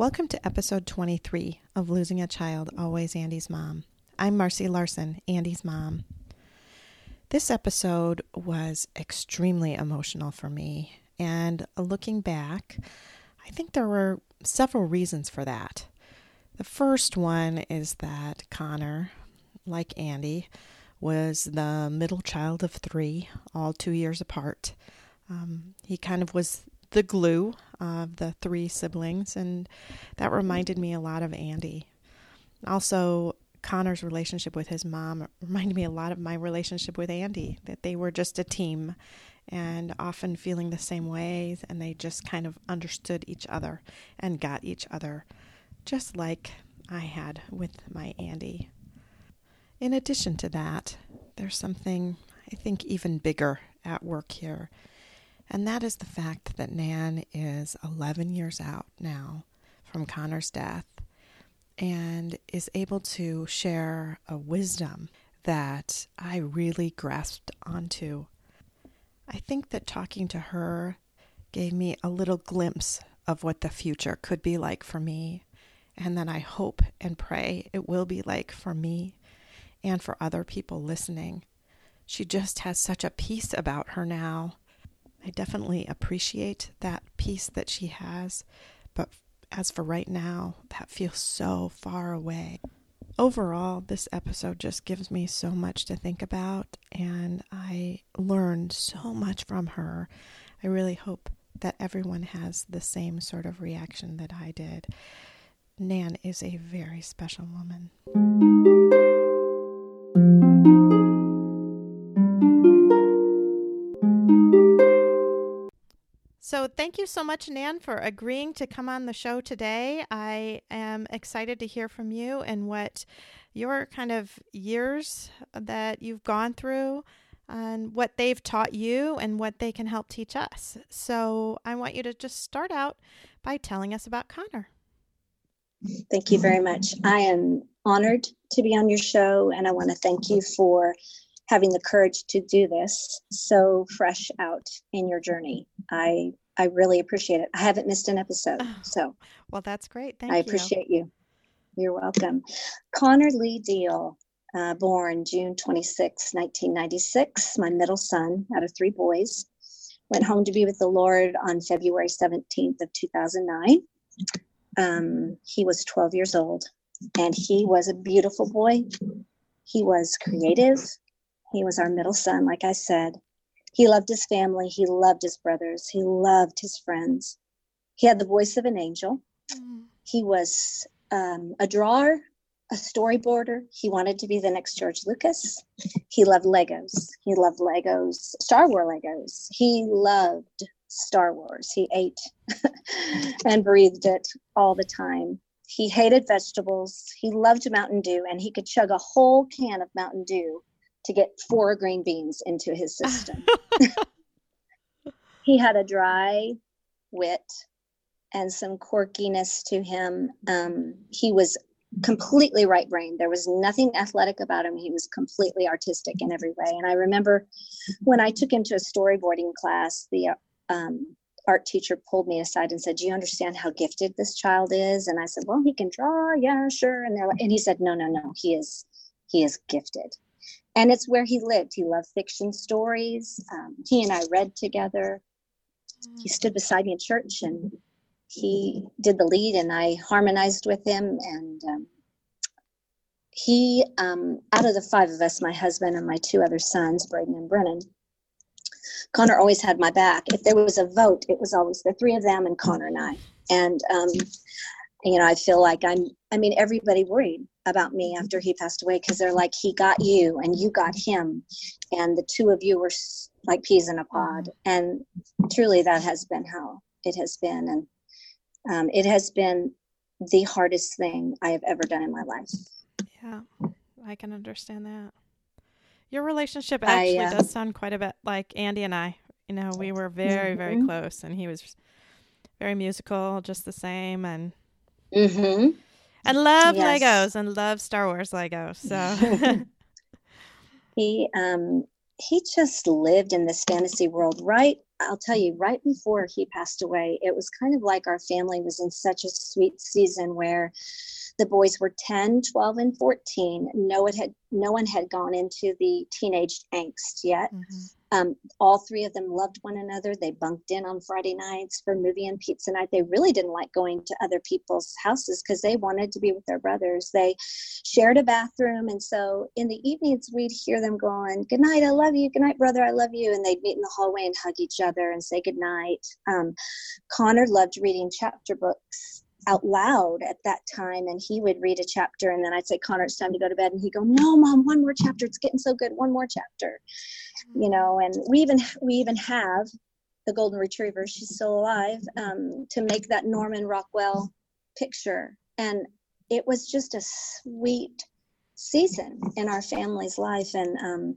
Welcome to episode 23 of Losing a Child, Always Andy's Mom. I'm Marcy Larson, Andy's mom. This episode was extremely emotional for me, and looking back, I think there were several reasons for that. The first one is that Connor, like Andy, was the middle child of three, all two years apart. Um, he kind of was the glue of the three siblings, and that reminded me a lot of Andy. Also, Connor's relationship with his mom reminded me a lot of my relationship with Andy, that they were just a team and often feeling the same ways, and they just kind of understood each other and got each other, just like I had with my Andy. In addition to that, there's something I think even bigger at work here and that is the fact that Nan is 11 years out now from Connor's death and is able to share a wisdom that I really grasped onto. I think that talking to her gave me a little glimpse of what the future could be like for me, and that I hope and pray it will be like for me and for other people listening. She just has such a peace about her now I definitely appreciate that peace that she has, but as for right now, that feels so far away. Overall, this episode just gives me so much to think about, and I learned so much from her. I really hope that everyone has the same sort of reaction that I did. Nan is a very special woman. So, thank you so much, Nan, for agreeing to come on the show today. I am excited to hear from you and what your kind of years that you've gone through and what they've taught you and what they can help teach us. So, I want you to just start out by telling us about Connor. Thank you very much. I am honored to be on your show, and I want to thank you for having the courage to do this so fresh out in your journey. I I really appreciate it. I haven't missed an episode, oh, so well, that's great. Thank I you. I appreciate you. You're welcome. Connor Lee Deal, uh, born June 26, 1996, my middle son out of three boys, went home to be with the Lord on February 17th of 2009. Um, he was 12 years old, and he was a beautiful boy. He was creative. He was our middle son, like I said. He loved his family. He loved his brothers. He loved his friends. He had the voice of an angel. Mm. He was um, a drawer, a storyboarder. He wanted to be the next George Lucas. He loved Legos. He loved Legos, Star Wars Legos. He loved Star Wars. He ate and breathed it all the time. He hated vegetables. He loved Mountain Dew, and he could chug a whole can of Mountain Dew to get four green beans into his system. he had a dry wit and some quirkiness to him. Um, he was completely right brain. There was nothing athletic about him. He was completely artistic in every way. And I remember when I took him to a storyboarding class, the um, art teacher pulled me aside and said, "Do you understand how gifted this child is?" And I said, "Well, he can draw, yeah, sure." And they're like, and he said, "No, no, no. He is, he is gifted." And it's where he lived. He loved fiction stories. Um, he and I read together. He stood beside me in church and he did the lead, and I harmonized with him. And um, he, um, out of the five of us, my husband and my two other sons, Braden and Brennan, Connor always had my back. If there was a vote, it was always the three of them and Connor and I. And um, you know, I feel like I'm. I mean, everybody worried about me after he passed away because they're like, he got you and you got him, and the two of you were like peas in a pod. Mm-hmm. And truly, that has been how it has been. And um, it has been the hardest thing I have ever done in my life. Yeah, I can understand that. Your relationship actually I, uh, does sound quite a bit like Andy and I. You know, we were very, mm-hmm. very close, and he was very musical, just the same, and mm-hmm. And love yes. Legos and love Star Wars Legos. So he um he just lived in this fantasy world right i'll tell you right before he passed away it was kind of like our family was in such a sweet season where the boys were 10 12 and 14 no one had no one had gone into the teenage angst yet mm-hmm. Um, all three of them loved one another. They bunked in on Friday nights for movie and pizza night. They really didn't like going to other people's houses because they wanted to be with their brothers. They shared a bathroom. And so in the evenings, we'd hear them going, Good night, I love you. Good night, brother, I love you. And they'd meet in the hallway and hug each other and say good night. Um, Connor loved reading chapter books out loud at that time and he would read a chapter and then I'd say Connor it's time to go to bed. And he'd go no mom one more chapter. It's getting so good. One more chapter. You know and we even we even have the golden retriever. She's still alive um, to make that norman rockwell picture. And it was just a sweet season in our family's life and um,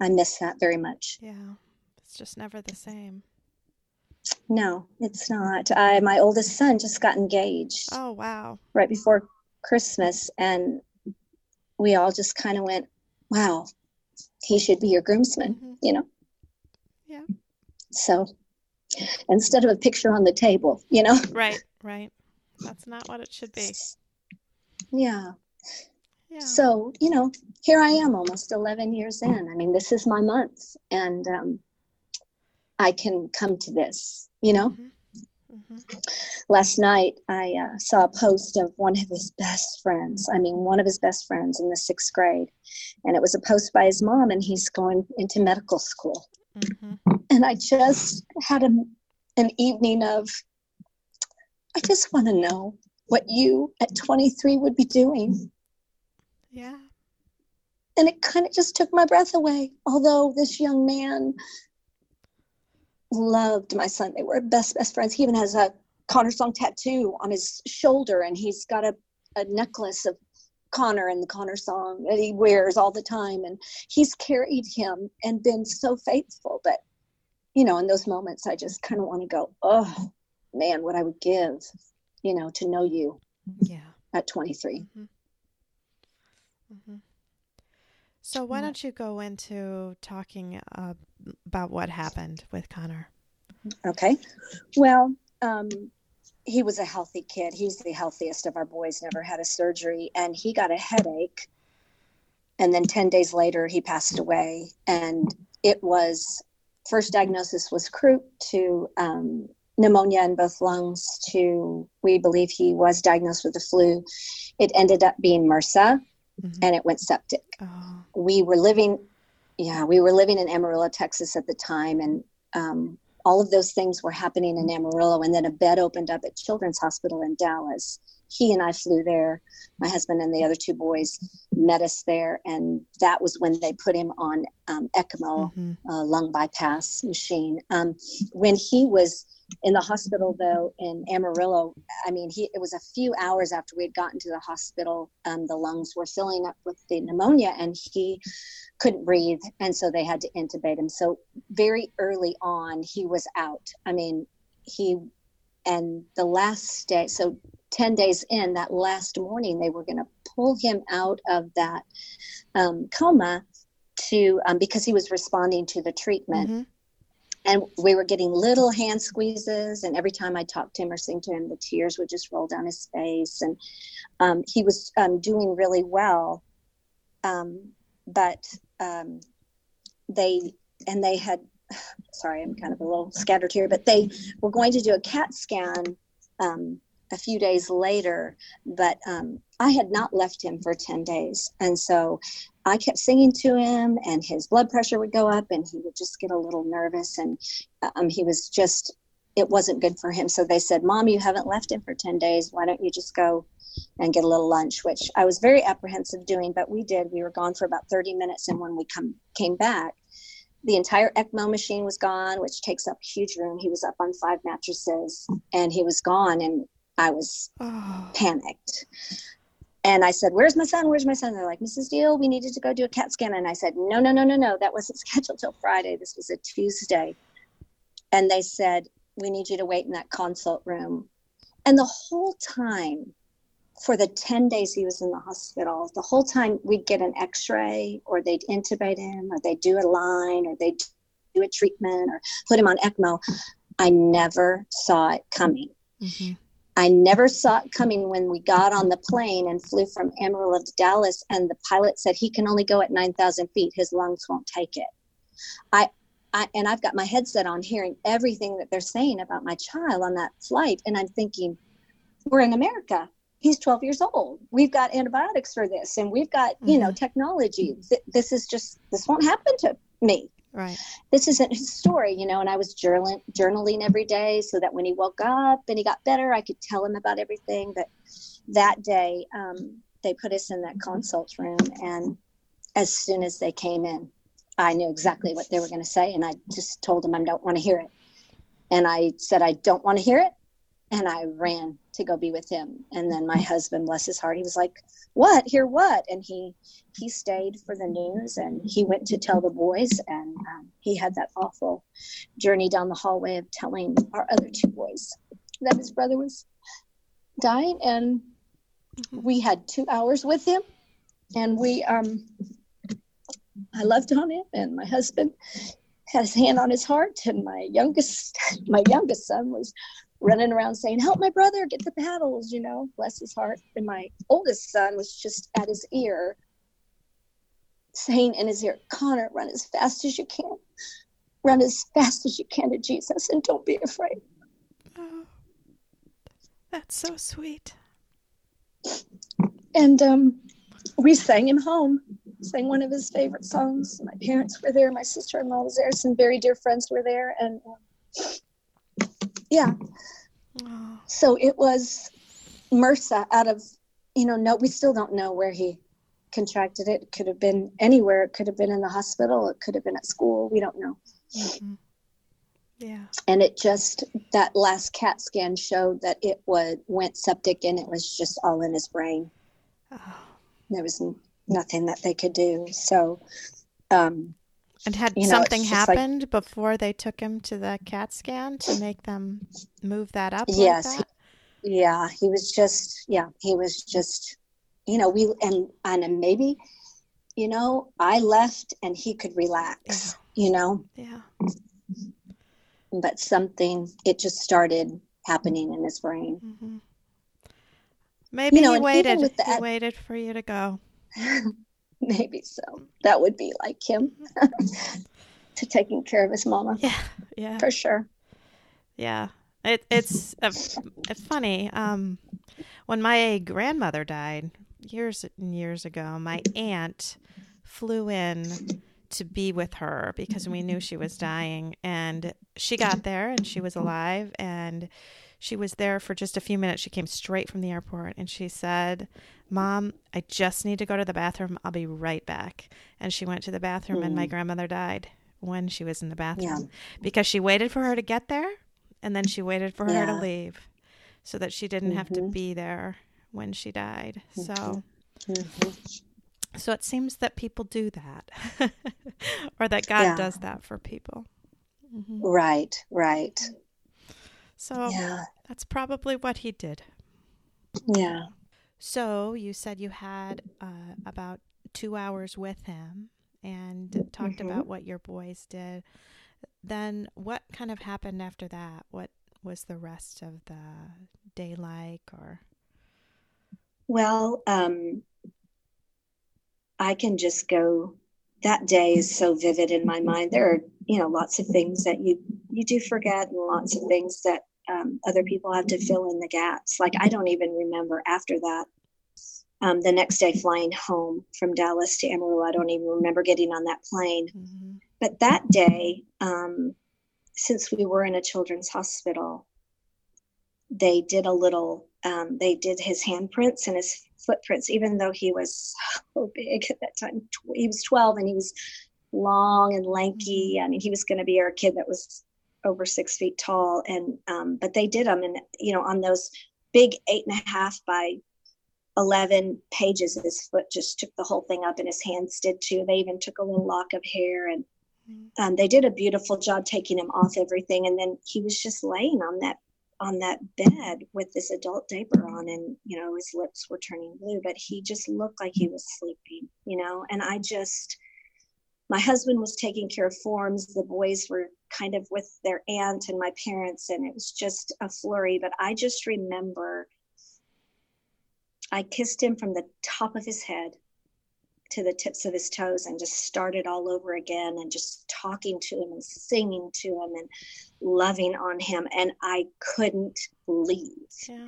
i miss that very much. Yeah. It's just never the same no it's not I, my oldest son just got engaged oh wow right before christmas and we all just kind of went wow he should be your groomsman, mm-hmm. you know? Yeah. So instead of a picture on the table, you know? Right, right. That's not what it should be. Yeah. Yeah. So, you know, here I am almost 11 years in. I mean, this is my month, and um, I can come to this, you know? Mm-hmm. Mm-hmm. Last night, I uh, saw a post of one of his best friends. I mean, one of his best friends in the sixth grade. And it was a post by his mom, and he's going into medical school. Mm-hmm. And I just had a, an evening of, I just want to know what you at 23 would be doing. Yeah. And it kind of just took my breath away. Although this young man loved my son. They were best best friends. He even has a Connor song tattoo on his shoulder, and he's got a, a necklace of Connor and the Connor song that he wears all the time. And he's carried him and been so faithful. But you know, in those moments, I just kind of want to go, oh man, what I would give, you know, to know you. Yeah. At 23. Mm-hmm. Mm-hmm. So why don't you go into talking uh, about what happened with Connor? Okay. Well, um, he was a healthy kid. He's the healthiest of our boys. Never had a surgery, and he got a headache. And then ten days later, he passed away. And it was first diagnosis was croup to um, pneumonia in both lungs. To we believe he was diagnosed with the flu. It ended up being MRSA mm-hmm. and it went septic. Oh. We were living, yeah, we were living in Amarillo, Texas at the time, and um, all of those things were happening in Amarillo. And then a bed opened up at Children's Hospital in Dallas. He and I flew there. My husband and the other two boys met us there, and that was when they put him on um, ECMO, mm-hmm. uh, lung bypass machine. Um, when he was in the hospital though in amarillo i mean he it was a few hours after we had gotten to the hospital um, the lungs were filling up with the pneumonia and he couldn't breathe and so they had to intubate him. So very early on he was out. I mean he and the last day so 10 days in that last morning they were going to pull him out of that um, coma to um, because he was responding to the treatment. Mm-hmm and we were getting little hand squeezes and every time i talked to him or sing to him the tears would just roll down his face. And um, he was um, doing really well. Um, but um, they and they had sorry i'm kind of a little scattered here but they were going to do a cat scan um, a few days later, but um, I had not left him for 10 days. And so I kept singing to him, and his blood pressure would go up, and he would just get a little nervous. And um, he was just, it wasn't good for him. So they said, Mom, you haven't left him for 10 days. Why don't you just go and get a little lunch? Which I was very apprehensive doing, but we did. We were gone for about 30 minutes. And when we come, came back, the entire ECMO machine was gone, which takes up a huge room. He was up on five mattresses and he was gone. And I was oh. panicked. And I said, Where's my son? Where's my son? And they're like, Mrs. Deal, we needed to go do a CAT scan. And I said, No, no, no, no, no. That wasn't scheduled till Friday. This was a Tuesday. And they said, We need you to wait in that consult room. And the whole time, for the 10 days he was in the hospital, the whole time we'd get an x ray or they'd intubate him or they'd do a line or they'd do a treatment or put him on ECMO. I never saw it coming. Mm-hmm. I never saw it coming when we got on the plane and flew from Amarillo to Dallas, and the pilot said he can only go at 9,000 feet. His lungs won't take it. I, I, and I've got my headset on hearing everything that they're saying about my child on that flight. And I'm thinking, we're in America. He's 12 years old. We've got antibiotics for this, and we've got, you know, mm-hmm. technology. This is just, this won't happen to me. Right. This isn't his story, you know, and I was journaling, journaling every day so that when he woke up and he got better, I could tell him about everything. But that day, um, they put us in that consult room. And as soon as they came in, I knew exactly what they were going to say. And I just told them I don't want to hear it. And I said, I don't want to hear it and I ran to go be with him. And then my husband, bless his heart, he was like, "What? Hear what?" And he he stayed for the news, and he went to tell the boys, and um, he had that awful journey down the hallway of telling our other two boys that his brother was dying, and we had two hours with him, and we um. I loved on him, and my husband had his hand on his heart, and my youngest, my youngest son was running around saying, Help my brother, get the paddles, you know, bless his heart. And my oldest son was just at his ear, saying in his ear, Connor, run as fast as you can. Run as fast as you can to Jesus and don't be afraid. Oh, that's so sweet. And um, we sang him home, sang one of his favorite songs. My parents were there, my sister in law was there, some very dear friends were there. And um, yeah. Oh. So it was MRSA out of, you know, no, we still don't know where he contracted it. It could have been anywhere. It could have been in the hospital. It could have been at school. We don't know. Mm-hmm. Yeah. And it just, that last CAT scan showed that it was, went septic and it was just all in his brain. Oh. There was nothing that they could do. So, um, and had you know, something happened like, before they took him to the CAT scan to make them move that up? Yes. Like that? He, yeah, he was just yeah, he was just you know, we and and maybe you know, I left and he could relax, yeah. you know. Yeah. But something it just started happening in his brain. Mm-hmm. Maybe you know, he waited. He waited for you to go. Maybe so. That would be like him to taking care of his mama. Yeah, yeah, for sure. Yeah, it, it's uh, funny. Um, when my grandmother died years and years ago, my aunt flew in to be with her because we knew she was dying, and she got there and she was alive and she was there for just a few minutes. She came straight from the airport and she said, Mom, I just need to go to the bathroom. I'll be right back. And she went to the bathroom, mm. and my hmm. grandmother died when she was in the bathroom yeah. because she waited for her to get there and then she waited for yeah. her to leave so that she didn't mm-hmm. have to mm-hmm. be there when she died. Mm-hmm. So. Mm-hmm. So it seems that people do that, or that God yeah. does that for people. Mm-hmm. Right, right. So yeah. that's probably what he did. Yeah. So you said you had uh, about two hours with him and talked mm-hmm. about what your boys did. Then what kind of happened after that? What was the rest of the day like or well um, i can just go that day is so vivid in my mind there are you know lots of things that you you do forget and lots of things that um, other people have to fill in the gaps. Like I don't even remember after that. Um, the next day, flying home from Dallas to Amarillo, I don't even remember getting on that plane. Mm-hmm. But that day, um, since we were in a children's hospital, they did a little. Um, they did his handprints and his footprints, even though he was so big at that time. He was 12 and he was long and lanky. I mean, he was going to be our kid that was over six feet tall, and um, but they did them, and you know, on those big eight and a half by 11 pages his foot just took the whole thing up and his hands did too. They even took a little lock of hair and mm. um, they did a beautiful job taking him off everything and then he was just laying on that on that bed with this adult diaper on and you know his lips were turning blue but he just looked like he was sleeping you know? And i just my husband was taking care of forms. The boys were kind of with their aunt and my parents and it was just a flurry. But i just remember i kissed him from the top of his head to the tips of his toes and just started all over again and just talking to him and singing to him and loving on him. And i couldn't leave. Yeah.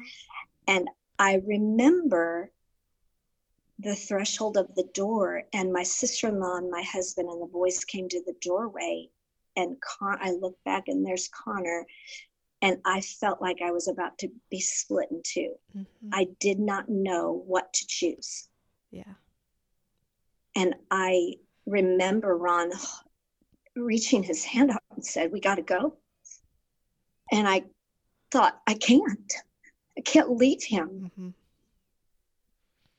and i remember the threshold of the door and my sister-in-law and my husband and the boys came to the doorway and Con- i look back and there's connor and i felt like i was about to be split in 2 mm-hmm. i did not know what to choose yeah and I remember Ron reaching his hand up and said, We got to go. And I thought, I can't. I can't leave him. Mm-hmm.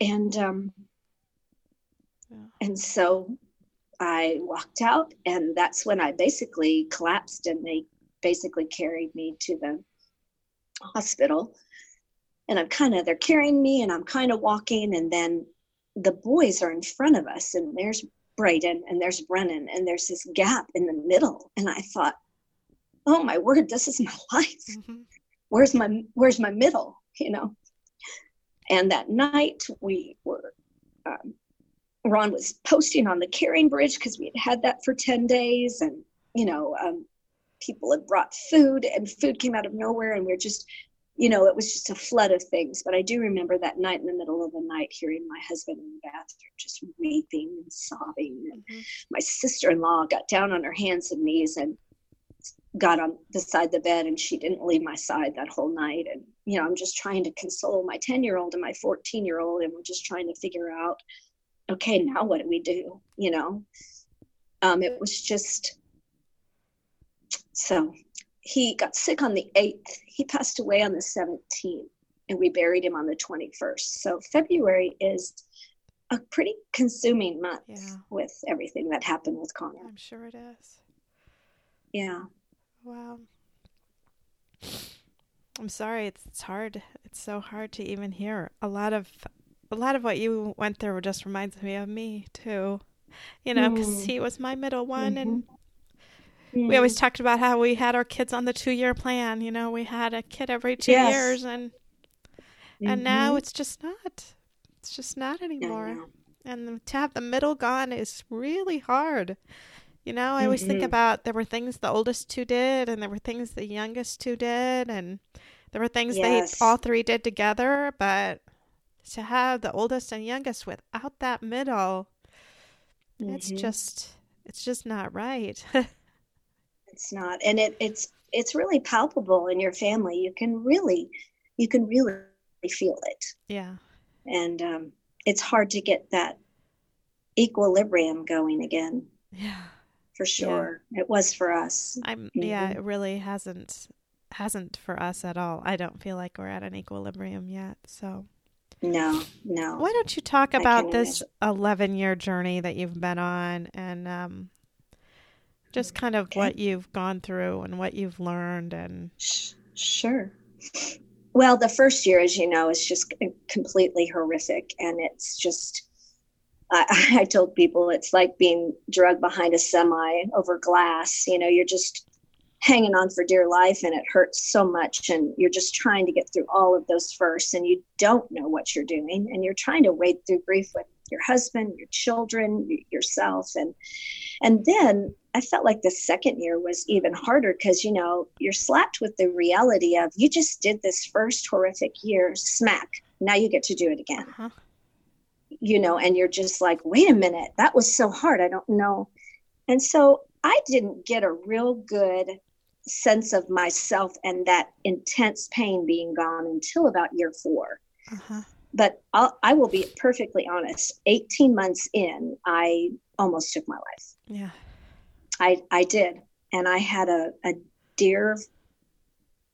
And um, yeah. and so I walked out, and that's when I basically collapsed, and they basically carried me to the hospital. And I'm kind of they're carrying me, and I'm kind of walking, and then the boys are in front of us and there's Braden and there's Brennan and there's this gap in the middle. And I thought, oh my word, this is my life. Mm-hmm. Where's my where's my middle? You know. And that night we were um, Ron was posting on the CaringBridge because we had had that for 10 days and you know um, people had brought food and food came out of nowhere and we we're just you know, it was just a flood of things. But I do remember that night in the middle of the night hearing my husband in the bathroom just weeping and sobbing. And mm-hmm. my sister in law got down on her hands and knees and got on beside the bed and she didn't leave my side that whole night. And, you know, I'm just trying to console my 10 year old and my 14 year old. And we're just trying to figure out, okay, now what do we do? You know, um, it was just so he got sick on the 8th. He passed away on the 17th, and we buried him on the 21st. So February is a pretty consuming month yeah. with everything that happened with Connor. I'm sure it is. Yeah. Wow. I'm sorry. It's, it's hard. It's so hard to even hear. A lot of a lot of what you went through just reminds me of me too. You know, because mm. he was my middle one, mm-hmm. and Mm-hmm. We always talked about how we had our kids on the two year plan. You know, we had a kid every two yes. years, and mm-hmm. and now it's just not. It's just not anymore. And to have the middle gone is really hard. You know, I always mm-hmm. think about there were things the oldest two did, and there were things the youngest two did, and there were things yes. they all three did together. But to have the oldest and youngest without that middle, it's mm-hmm. just it's just not right. it's not and it, it's it's really palpable in your family. You can really you can really feel it. Yeah. And um, it's hard to get that equilibrium going again. Yeah. For sure. Yeah. it was for us i'm mm-hmm. yeah it really hasn't hasn't for us at all. I don't feel like we're at an equilibrium yet so no no. Why don't you talk about this 11 year journey that you've been on and um, just kind of okay. what you've gone through and what you've learned and sure. Well the first year as you know is just completely horrific and it's just I, I told people it's like being drugged behind a semi over glass you know you're just hanging on for dear life and it hurts so much and you're just trying to get through all of those first and you don't know what you're doing and you're trying to wade through grief with your husband your children yourself and and then I felt like the second year was even harder because, you know, you're slapped with the reality of you just did this first horrific year smack. Now you get to do it again. Uh-huh. You know, and you're just like, wait a minute, that was so hard. I don't know. And so I didn't get a real good sense of myself and that intense pain being gone until about year 4 uh-huh. But I'll, I will be perfectly honest. 18 months in, I almost took my life. Yeah. I I did. And I had a, a dear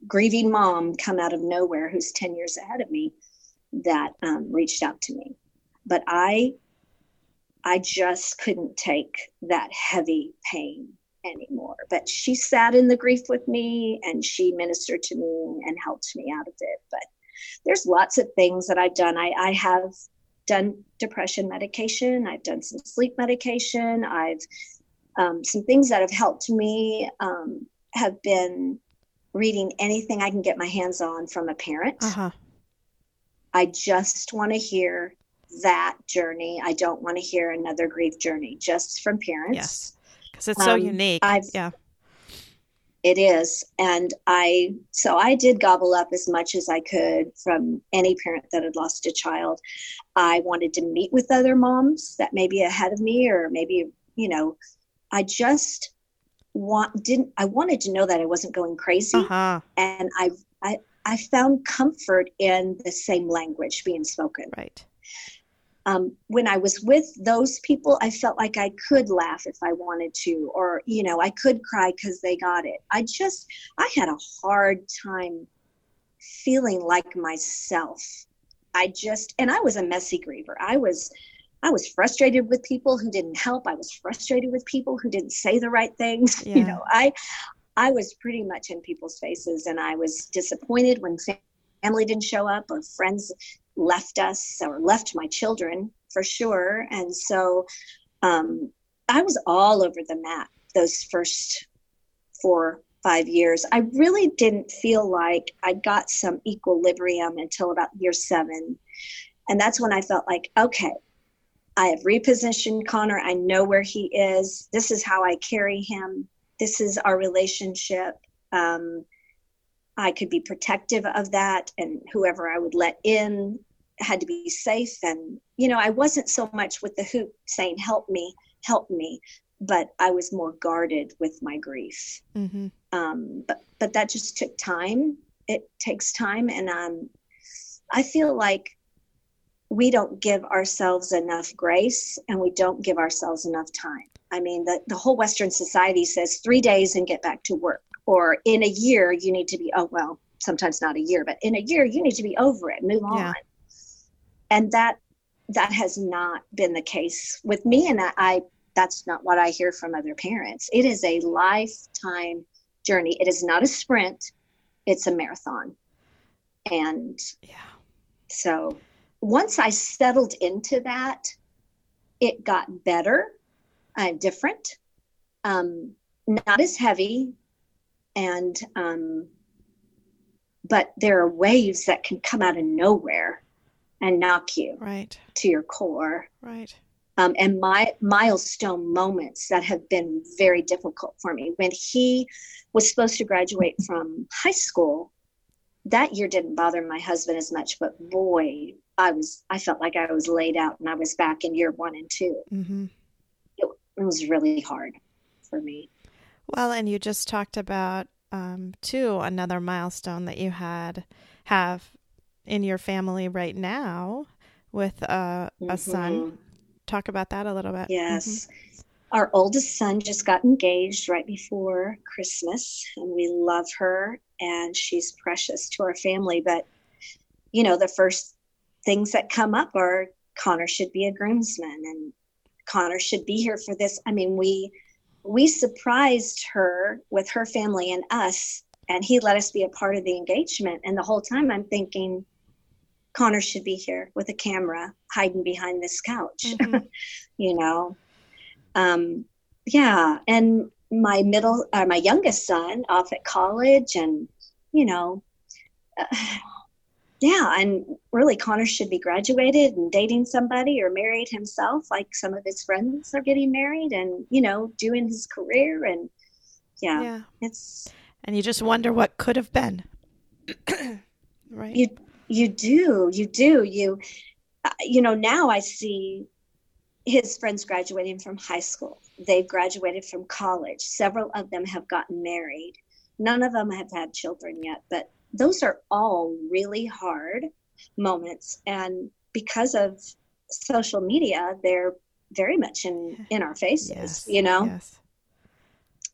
grieving mom come out of nowhere who's 10 years ahead of me that um, reached out to me. But I I just couldn't take that heavy pain anymore. But she sat in the grief with me and she ministered to me and helped me out of it. But there's lots of things that I've done. I, I have done depression medication, I've done some sleep medication, I've um, some things that have helped me um, have been reading anything I can get my hands on from a parent. Uh-huh. I just want to hear that journey. I don't want to hear another grief journey just from parents. Yes. Because it's so Um, unique. I've- yeah. It is. And I, so I did gobble up as much as I could from any parent that had lost a child. I wanted to meet with other moms that may be ahead of me or maybe, you know, I just want, didn't, I wanted to know that I wasn't going crazy. Uh-huh. And I, I, I found comfort in the same language being spoken. Right. Um, when I was with those people, I felt like I could laugh if I wanted to, or, you know, I could cry because they got it. I just, I had a hard time feeling like myself. I just, and I was a messy griever. I was, I was frustrated with people who didn't help. I was frustrated with people who didn't say the right things. Yeah. You know, I, I was pretty much in people's faces and I was disappointed when family didn't show up or friends left us or left my children for sure. And so um, I was all over the map those first four, five years. I really didn't feel like I got some equilibrium until about year seven. And that's when I felt like, okay, I have repositioned Connor. I know where he is. This is how I carry him. This is our relationship. Um, I could be protective of that, and whoever I would let in had to be safe. And, you know, I wasn't so much with the hoop saying, help me, help me, but I was more guarded with my grief. Mm-hmm. Um, but, but that just took time. It takes time. And um, I feel like we don't give ourselves enough grace and we don't give ourselves enough time. I mean, the, the whole Western society says three days and get back to work or in a year you need to be oh well sometimes not a year but in a year you need to be over it move on. And that that has not been the case with me and I, I that's not what i hear from other parents. It is a lifetime journey. It is not a sprint. It's a marathon. And Yeah. so once i settled into that it got better uh, different. Um, not as heavy and um, but there are waves that can come out of nowhere and knock you Right. to your core Right. um, and my milestone moments that have been very difficult for me when he was supposed to graduate from high school that year didn't bother my husband as much but boy i was i felt like i was laid out and i was back in year one and two Mm-hmm. it was really hard for me Well, and you just talked about um, too another milestone that you had have in your family right now with uh, a son. Mhm. Talk about that a little bit. Yes. Our oldest son just got engaged right before Christmas, and we love her, and she's precious to our family. But, you know, the first things that come up are Connor should be a groomsman, and Connor should be here for this. I mean, we we surprised her with her family and us, and he let us be a part of the engagement. And the whole time, I'm thinking, Connor should be here with a camera, hiding behind this couch Mhm. you know um yeah and my middle uh, my youngest son off at college and you know uh, yeah and really connor should be graduated and dating somebody or married himself like some of his friends are getting married and you know doing his career and yeah, Yeah. it's And you just wonder what could have been. right. you you do you do you uh, you know now i see his friends graduating from high school they've graduated from college several of them have gotten married none of them have had children yet but those are all really hard moments. And because of social media they're very much in in our faces Yes. you know? Yes.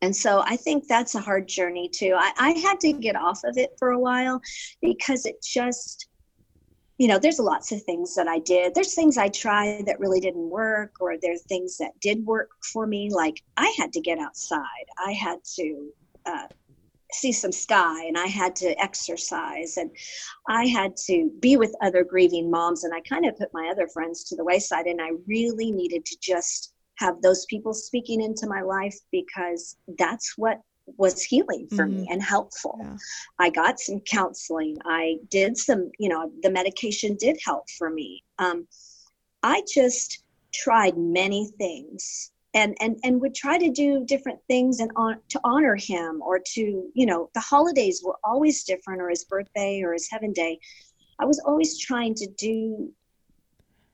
and so i think that's a hard journey too. I, I had to get off of it for a while because it just you know there's lots of things that i did. There's things i tried that really didn't work or there's things that did work for me. Like i had to get outside. I had to uh, see some sky and i had to exercise and i had to be with other grieving moms and i kind of put my other friends to the wayside and i really needed to just have those people speaking into my life because that's what was healing for me and helpful Yeah. I got some counseling. I did some, you know, the medication did help for me. Um, I just tried many things and, and, and would try to do different things and on, to honor him or to, you know, the holidays were always different or his birthday or his heaven day. I was always trying to do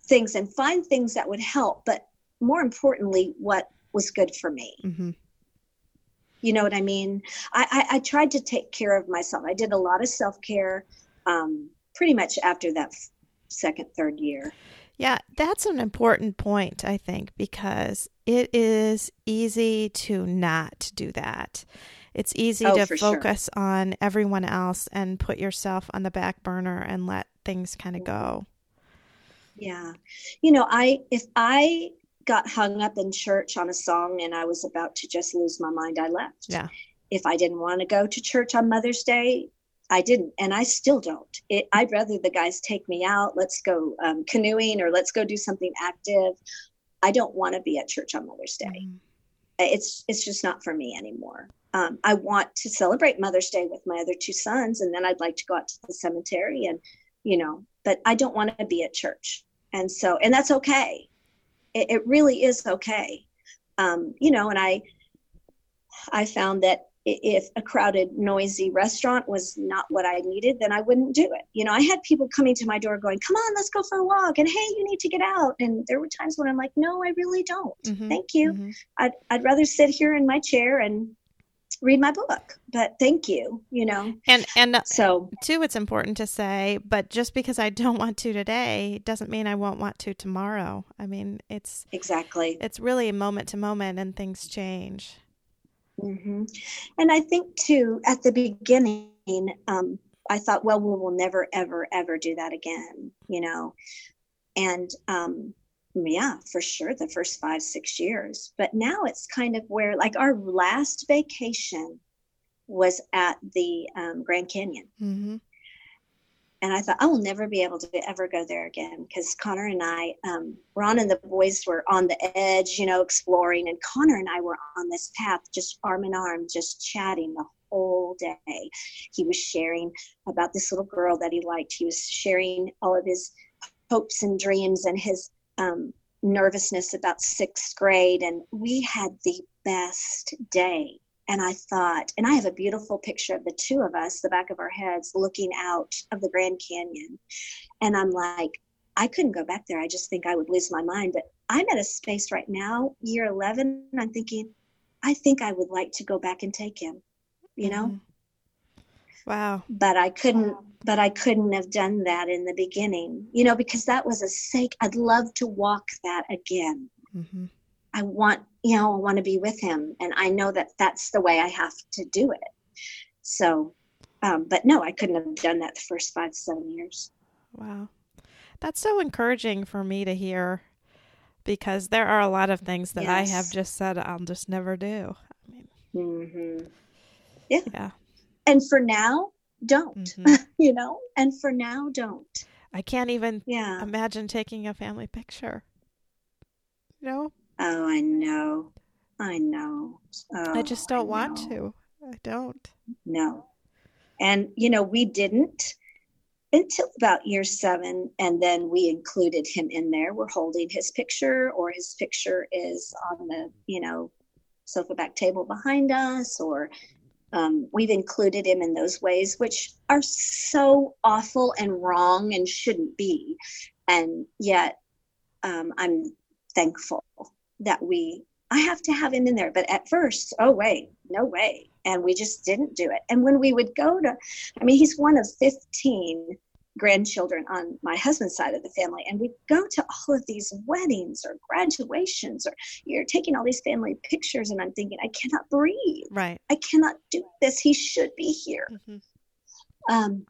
things and find things that would help, but more importantly, what was good for me. mm-hmm. You know what I mean? I, I, I tried to take care of myself. I did a lot of self care um, pretty much after that second, third year. Yeah, that's an important point, I think, because it is easy to not do that. It's easy Oh, to for sure. focus on everyone else and put yourself on the back burner and let things kind of go. Yeah. You know, I, if I got hung up in church on a song and I was about to just lose my mind, I left. Yeah. If I didn't want to go to church on Mother's Day, I didn't, and I still don't. It, I'd rather the guys take me out. Let's go um, canoeing or let's go do something active. I don't want to be at church on Mother's Day. Mhm. it's it's just not for me anymore. Um, I want to celebrate Mother's Day with my other two sons, and then I'd like to go out to the cemetery and, you know, but I don't want to be at church, and so and that's okay. It, it really is okay, um, you know. And I I found that if a crowded, noisy restaurant was not what I needed, then I wouldn't do it. You know, I had people coming to my door going, "Come on, let's go for a walk," and "Hey, you need to get out." And there were times when I'm like, "No, I really don't. Mhm. Thank you." Mhm. I'd, I'd rather sit here in my chair and read my book but thank you you know And and so too, it's important to say, but just because I don't want to today doesn't mean I won't want to tomorrow. I mean, it's exactly it's really moment to moment, and things change. Hmm and i think too at the beginning um, i thought well we will never ever ever do that again you know? And um, yeah for sure the first five six years. But now it's kind of where like our last vacation was at the um, grand canyon. Hmm and I thought I will never be able to ever go there again because Connor and I, um, Ron and the boys were on the edge, you know, exploring, and Connor and I were on this path, just arm in arm, just chatting the whole day. He was sharing about this little girl that he liked. He was sharing all of his hopes and dreams and his um, nervousness about sixth grade, and we had the best day and I thought, and I have a beautiful picture of the two of us, the back of our heads, looking out of the Grand Canyon. And I'm like, I couldn't go back there. I just think I would lose my mind. But I'm at a space right now, year 11, and I'm thinking, I think I would like to go back and take him, you know? Mhm. Wow. But I couldn't, but I couldn't have done that in the beginning, you know, because that was a sake. I'd love to walk that again. hmm I want, you know, I want to be with him. And I know that that's the way I have to do it. So, um, but no, I couldn't have done that the first five, seven years. Wow. That's so encouraging for me to hear because there are a lot of things that I have just said I'll just never do. I mean, mm-hmm. yeah. yeah. And for now, don't, Mhm. you know, and for now, don't. I can't even Yeah. imagine taking a family picture. You know, Oh, I know. I know. Oh, I just don't want know. to. I don't. No. And, you know, we didn't until about year seven. And then we included him in there. We're holding his picture, or his picture is on the, you know, sofa back table behind us, or um, we've included him in those ways, which are so awful and wrong and shouldn't be. And yet, um, I'm thankful that we I have to have him in there. But at first, oh wait, no way. And we just didn't do it. And when we would go to I mean, he's one of 15 grandchildren on my husband's side of the family and we go to all of these weddings or graduations or you're taking all these family pictures and i'm thinking i cannot breathe right i cannot do this he should be here mm-hmm. um,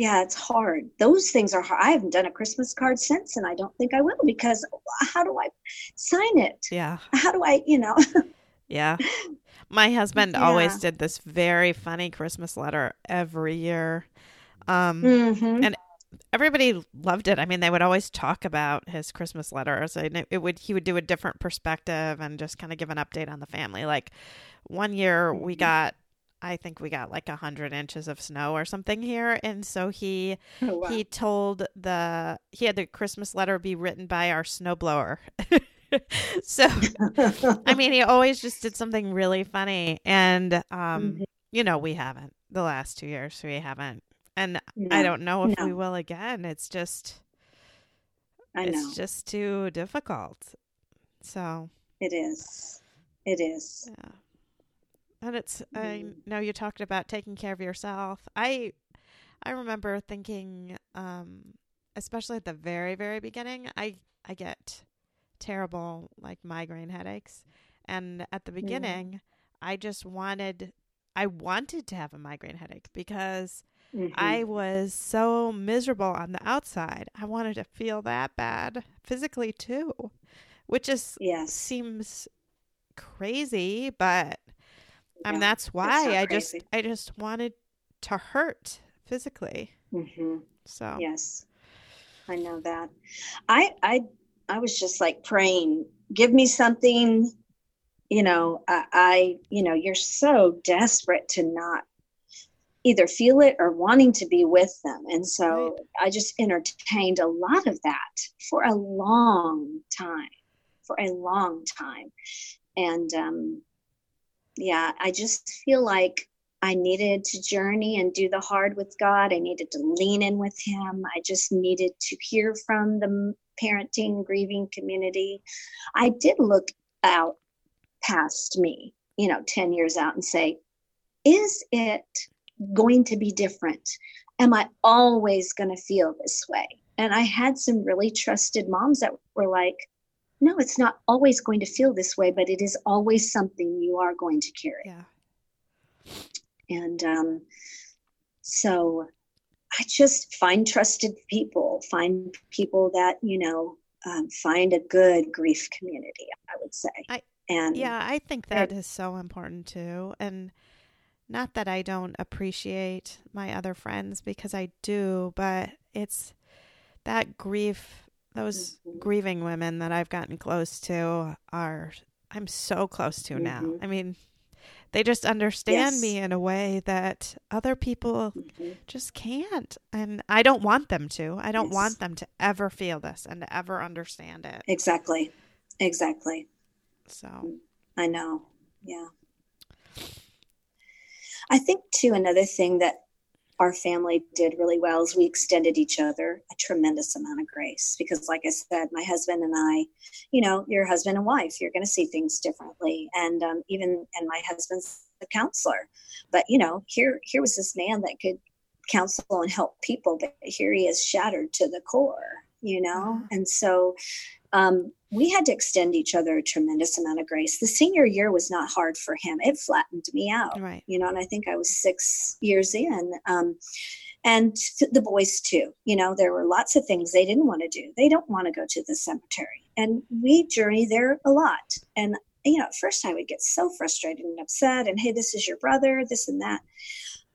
yeah it's hard those things are hard i haven't done a christmas card since and i don't think i will because how do i sign it yeah how do i you know yeah my husband yeah. always did this very funny christmas letter every year um, mm-hmm. And everybody loved it. I mean, they would always talk about his Christmas letters. And it would he would do a different perspective and just kind of give an update on the family. Like one year we mm-hmm. got I think we got like a hundred inches of snow or something here, and so he oh, wow. he told the he had the Christmas letter be written by our snowblower. so, I mean, he always just did something really funny, and um, mm-hmm. you know, we haven't the last two years. We haven't and no, I don't know if no. we will again. It's just I know. It's just too difficult. So it is. It is. Yeah. And it's. I know you talked about taking care of yourself. I I remember thinking um especially at the very very beginning, I I get terrible like migraine headaches. And at the beginning, mm. I just wanted I wanted to have a migraine headache because Mm-hmm. I was so miserable on the outside. I wanted to feel that bad physically too, which is yes. seems crazy, but Mean that's why I just I just wanted to hurt physically. Mm-hmm. So yes, I know that. I I I was just like praying, give me something. You know, I, I you know you're so desperate to not either feel it or wanting to be with them. And so right. I just entertained a lot of that for a long time, for a long time. And um, yeah, I just feel like I needed to journey and do the hard with God. I needed to lean in with Him. I just needed to hear from the parenting, grieving community. I did look out past me, you know, 10 years out and say, is it going to be different? Am I always going to feel this way? And I had some really trusted moms that were like, no, it's not always going to feel this way, but it is always something you are going to carry. Yeah. And um, so I just find trusted people, find people that, you know, um, find a good grief community, I would say. I, and yeah, I think that is so important too. And not that I don't appreciate my other friends because I do, but it's that grief, those mm-hmm. grieving women that I've gotten close to are, I'm so close to mm-hmm. now. I mean, they just understand yes. me in a way that other people mm-hmm. just can't. And I don't want them to. I don't yes. want them to ever feel this and to ever understand it. Exactly. Exactly. So I know. Yeah. I think, too, another thing that our family did really well is we extended each other a tremendous amount of grace because like i said my husband and i you know you're husband and wife you're going to see things differently. And um, even and my husband's a counselor. But you know here here was this man that could counsel and help people but here he is shattered to the core you know? Mm-hmm. and so um, we had to extend each other a tremendous amount of grace. The senior year was not hard for him. It flattened me out, right. you know, and I think I was six years in. Um, and the boys too, you know, there were lots of things they didn't want to do. They don't want to go to the cemetery. And we journey there a lot. And, you know, at first I would get so frustrated and upset and, hey, this is your brother, this and that.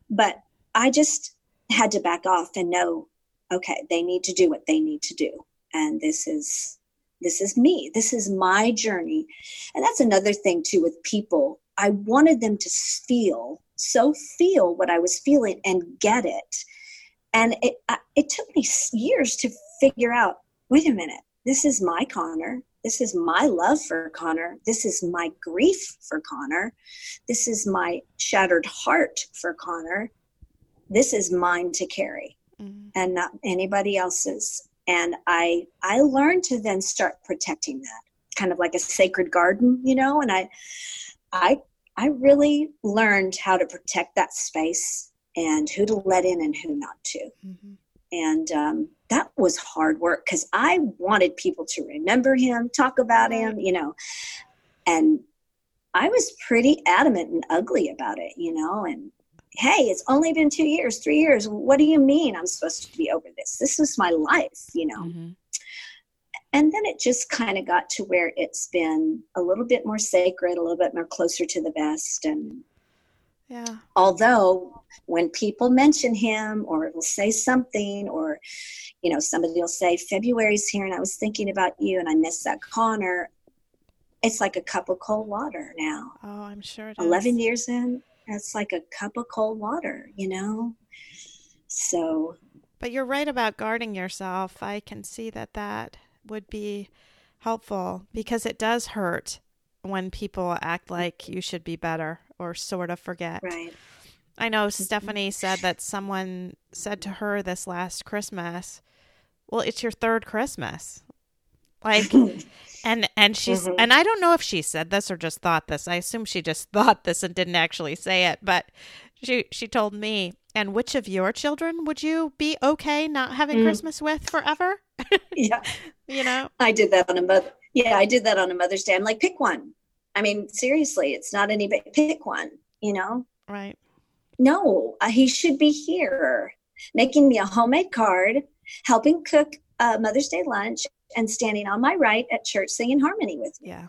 But I just had to back off and know, okay, they need to do what they need to do. And this is this is me. This is my journey. And that's another thing too with people. I wanted them to feel so feel what i was feeling and get it. And it it took me years to figure out wait a minute. This is my connor. This is my love for connor. This is my grief for connor. This is my shattered heart for connor. This is mine to carry mm-hmm. and not anybody else's and i i learned to then start protecting that kind of like a sacred garden you know and i i i really learned how to protect that space and who to let in and who not to. Mm-hmm. And um, that was hard work because I wanted people to remember him, talk about him, you know. And I was pretty adamant and ugly about it, you know. And hey, it's only been two years, three years. What do you mean I'm supposed to be over this? This is my life, you know. Mm-hmm. And then it just kind of got to where it's been a little bit more sacred, a little bit more closer to the best. And yeah. Although when people mention him or it will say something or you know somebody will say February's here and I was thinking about you and I miss that Connor, it's like a cup of cold water now. Oh, I'm sure. 11 years in, it's like a cup of cold water, you know? So. But you're right about guarding yourself. I can see that that would be helpful because it does hurt when people act like you should be better or sort of forget. Right. I know mm-hmm. Stephanie said that someone said to her this last Christmas, "Well, it's your third Christmas." Like and and she's mm-hmm. and I don't know if she said this or just thought this. I assume she just thought this and didn't actually say it, but she she told me, "And which of your children would you be okay not having mm. Christmas with forever?" yeah. you know. I did that on a mother Yeah, I did that on a Mother's Day. I'm like, "Pick one." I mean, seriously, it's not any pick one, you know? Right. No, uh, he should be here making me a homemade card, helping cook uh, Mother's Day lunch, and standing on my right at church singing harmony with me. Yeah.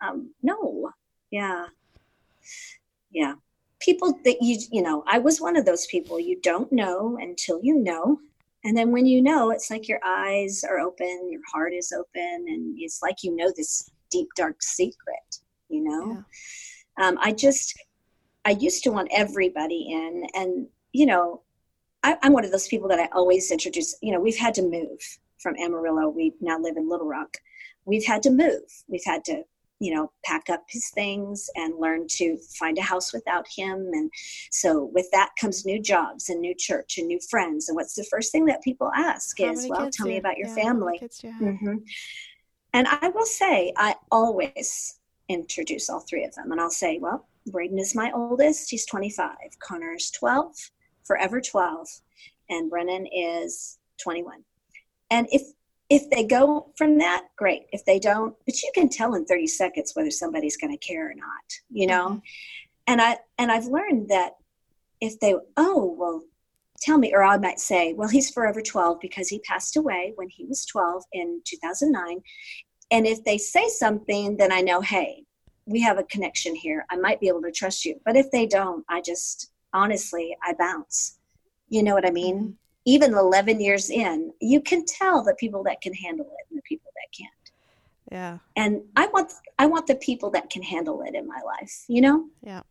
Um, no. Yeah. Yeah. People that you, you know, I was one of those people you don't know until you know. And then when you know, it's like your eyes are open, your heart is open, and it's like you know this deep, dark secret you know yeah. um, i just i used to want everybody in and you know I, i'm one of those people that i always introduce you know we've had to move from amarillo we now live in little rock we've had to move we've had to you know pack up his things and learn to find a house without him and so with that comes new jobs and new church and new friends and what's the first thing that people ask How is well tell you, me about your yeah, family mm-hmm. and i will say i always introduce all three of them. And I'll say, well, Braden is my oldest. He's 25. Connor is 12, forever 12. And Brennan is 21. And if if they go from that, great. If they don't, but you can tell in 30 seconds whether somebody's going to care or not, you know? Mm-hmm. And I and I've learned that if they oh, well, tell me or I might say, well, he's forever 12 because he passed away when he was 12 in 2009 and if they say something, then I know, hey, we have a connection here. I might be able to trust you. But if they don't, I just honestly, I bounce. You know what I mean? Mm-hmm. Even 11 years in, you can tell the people that can handle it and the people that can't. Yeah. And I want I want the people that can handle it in my life, you know? Yeah.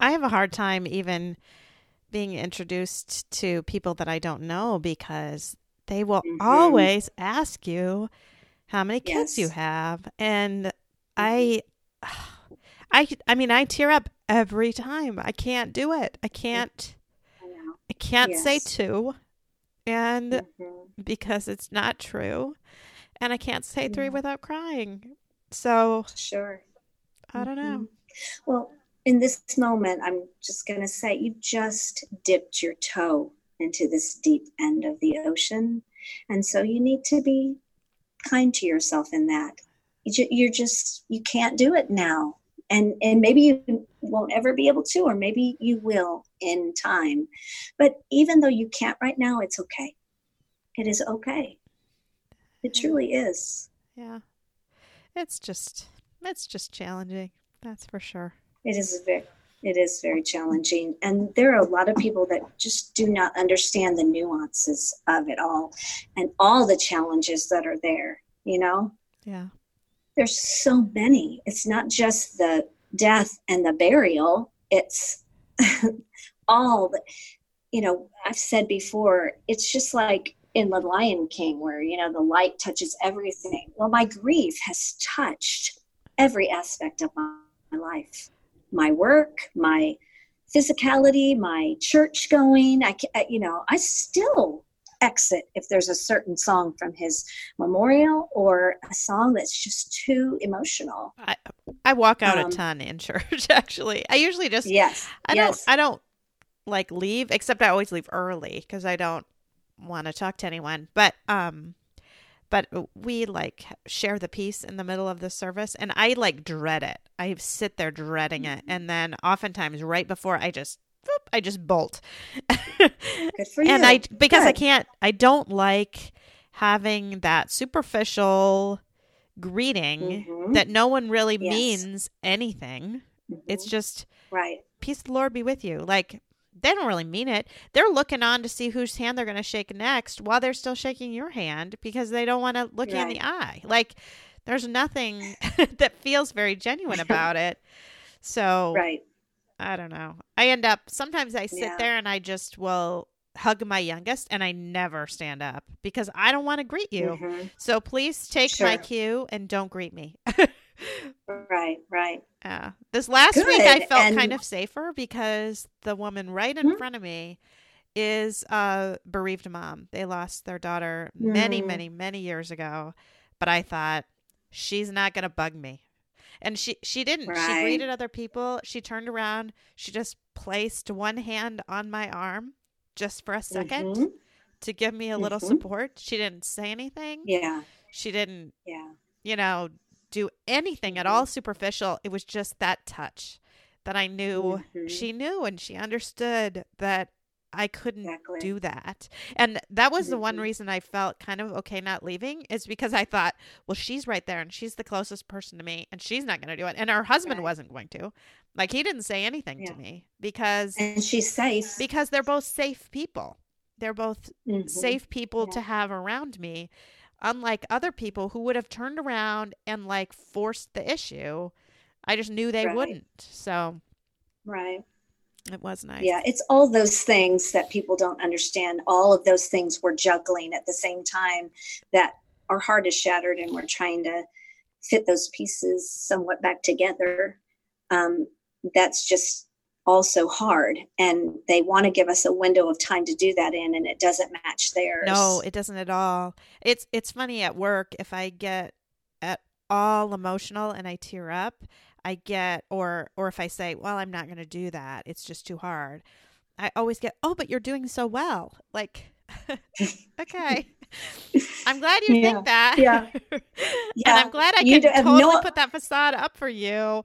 I have a hard time even being introduced to people that I don't know because they will mm-hmm. always ask you how many kids yes. you have and mm-hmm. i i i mean i tear up every time i can't do it i can't i, I can't yes. say two and mm-hmm. because it's not true and i can't say three without crying so sure i don't know mm-hmm. well in this moment i'm just going to say you just dipped your toe into this deep end of the ocean and so you need to be kind to yourself in that. You're just you can't do it now, and and maybe you won't ever be able to, or maybe you will in time. But even though you can't right now, it's okay. It is okay. It truly is. Yeah, it's just it's just challenging. That's for sure. It is very it is very challenging and there are a lot of people that just do not understand the nuances of it all and all the challenges that are there you know yeah there's so many it's not just the death and the burial it's all the you know i've said before it's just like in the lion king where you know the light touches everything well my grief has touched every aspect of my, my life my work, my physicality, my church going. I, you know, I still exit if there's a certain song from his memorial or a song that's just too emotional. I I walk out um, a ton in church. Actually, I usually just yes, I yes. don't I don't like leave, except I always leave early because I don't want to talk to anyone. But um, but we like share the peace in the middle of the service, and I like dread it. I sit there dreading it, and then oftentimes right before I just I just bolt. Good and I because I can't I don't like having that superficial greeting Mhm. that no one really Yes. means anything. It's Mhm. just right. peace the Lord be with you. Like they don't really mean it. They're looking on to see whose hand they're going to shake next while they're still shaking your hand because they don't want to look you in the eye. Like there's nothing that feels very genuine about it. So Right. I don't know. I end up sometimes I sit Yeah. there and I just will hug my youngest and I never stand up because I don't want to greet you. Mhm. So please take my cue and don't greet me. Right. Right. Uh, this last week I felt and- kind of safer because the woman right in Mhm. front of me is a bereaved mom. They lost their daughter many, Mm. many, many years ago, but I thought she's not going to bug me. And she she didn't. She greeted other people. She turned around. She just placed one hand on my arm just for a 2nd Mhm. to give me a little Mhm. support. She didn't say anything. Yeah. She didn't Yeah. you know, do anything at all superficial. It was just that touch that I knew Mhm. she knew and she understood that I couldn't Exactly. do that. And that was the one Mhm. reason I felt kind of okay not leaving is because I thought, well, she's right there and she's the closest person to me and she's not going to do it. And her husband Right. wasn't going to. Like he didn't say anything Yeah. to me because And she's safe. because they're both safe people. They're both Mhm. safe people to have around me unlike other people who would have turned around and like forced the issue i just knew they Right. wouldn't so Right. It was nice Yeah, it's all those things that people don't understand. All of those things we're juggling at the same time that our heart is shattered and we're trying to fit those pieces somewhat back together. Um, that's just also hard. And they want to give us a window of time to do that in, and it doesn't match theirs. no it doesn't at all it's it's funny at work if i get at all emotional and i tear up i get or or if i say well i'm not going to do that it's just too hard i always get oh but you're doing so well like okay i'm glad you Yeah. think that Yeah. and Yeah. i'm glad i You can totally no- put that facade up for you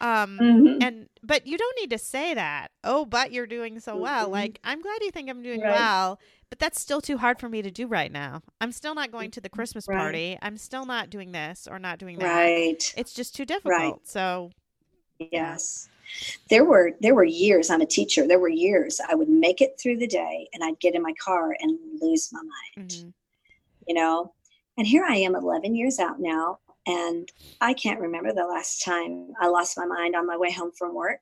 um Mhm. and but you don't need to say that oh but you're doing so well Mhm. like i'm glad you think i'm doing Right. well but that's still too hard for me to do right now i'm still not going to the christmas Right. party i'm still not doing this or not doing that Right. it's just too difficult Right. so Yes. There were there were years I'm a teacher. There were years I would make it through the day and I'd get in my car and lose my mind. mhm. You know? And here I am 11 years out now and I can't remember the last time I lost my mind on my way home from work.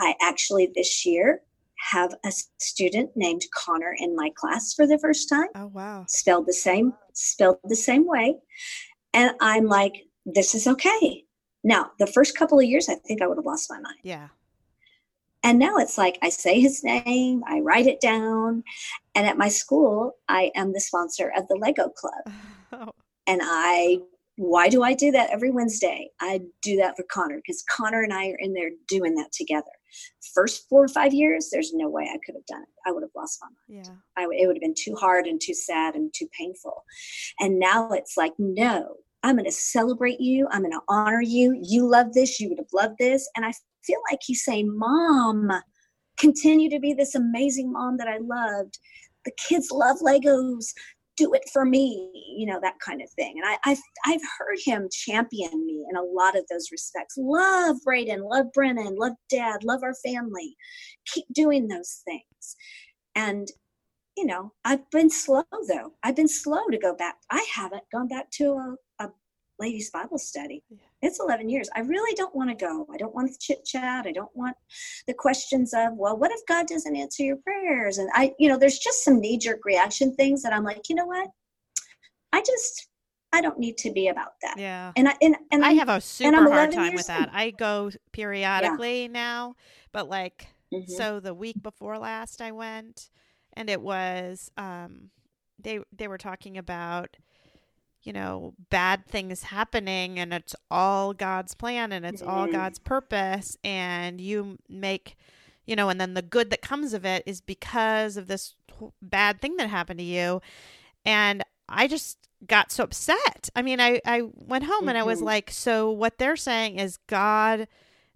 I actually this year have a student named Connor in my class for the first time. Oh wow. Spelled the same spelled the same way. And i'm like this is okay. Now the first couple of years i think i would have lost my mind. Yeah. And now it's like i say his name i write it down and at my school i am the sponsor of the lego club. Oh, and i why do i do that every wednesday? I do that for connor because connor and i are in there doing that together first four or five years there's no way i could have done it i would have lost my mind yeah w- it would have been too hard and too sad and too painful. And now it's like, no, I'm going to celebrate you. I'm going to honor you. You love this. You would have loved this. And I feel like he's saying, Mom, continue to be this amazing mom that I loved. The kids love Legos. Do it for me, you know, that kind of thing. And I, I've, I've heard him champion me in a lot of those respects. Love Braden, love Brennan, love dad, love our family. Keep doing those things. And you know, I've been slow though. I've been slow to go back. I haven't gone back to a, a ladies' Bible study. Yeah. It's 11 years. I really don't want to go. I don't want the chit chat. I don't want the questions of, well, what if God doesn't answer your prayers? And I, you know, there's just some knee jerk reaction things that I'm like, you know what? I just, I don't need to be about that. yeah And I, and, and i have a I'm super hard time with that i go periodically now but like Mhm. So the week before last I went and it was um they they were talking about you know bad things happening and it's all God's plan and it's all Mhm. God's purpose and you make you know, and then the good that comes of it is because of this bad thing that happened to you. And I just got so upset. I mean, I, I went home mm-hmm. and I was mm-hmm. like, so what they're saying is God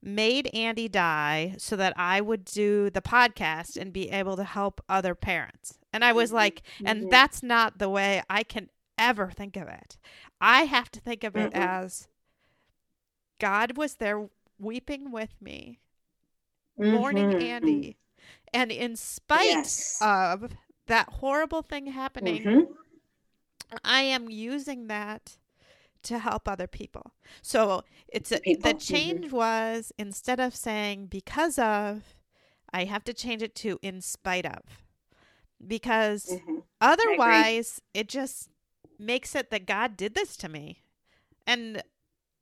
made Andy die so that I would do the podcast and be able to help other parents. And I was mm-hmm. like, and mm-hmm. that's not the way I can ever think of it. I have to think of it mm-hmm. as God was there weeping with me, mourning mm-hmm. Andy. And in spite yes. of that horrible thing happening, mm-hmm. I am using that to help other people. So it's a, the mm-hmm. change was instead of saying because of, I have to change it to in spite of, because mm-hmm. otherwise it just makes it that God did this to me, and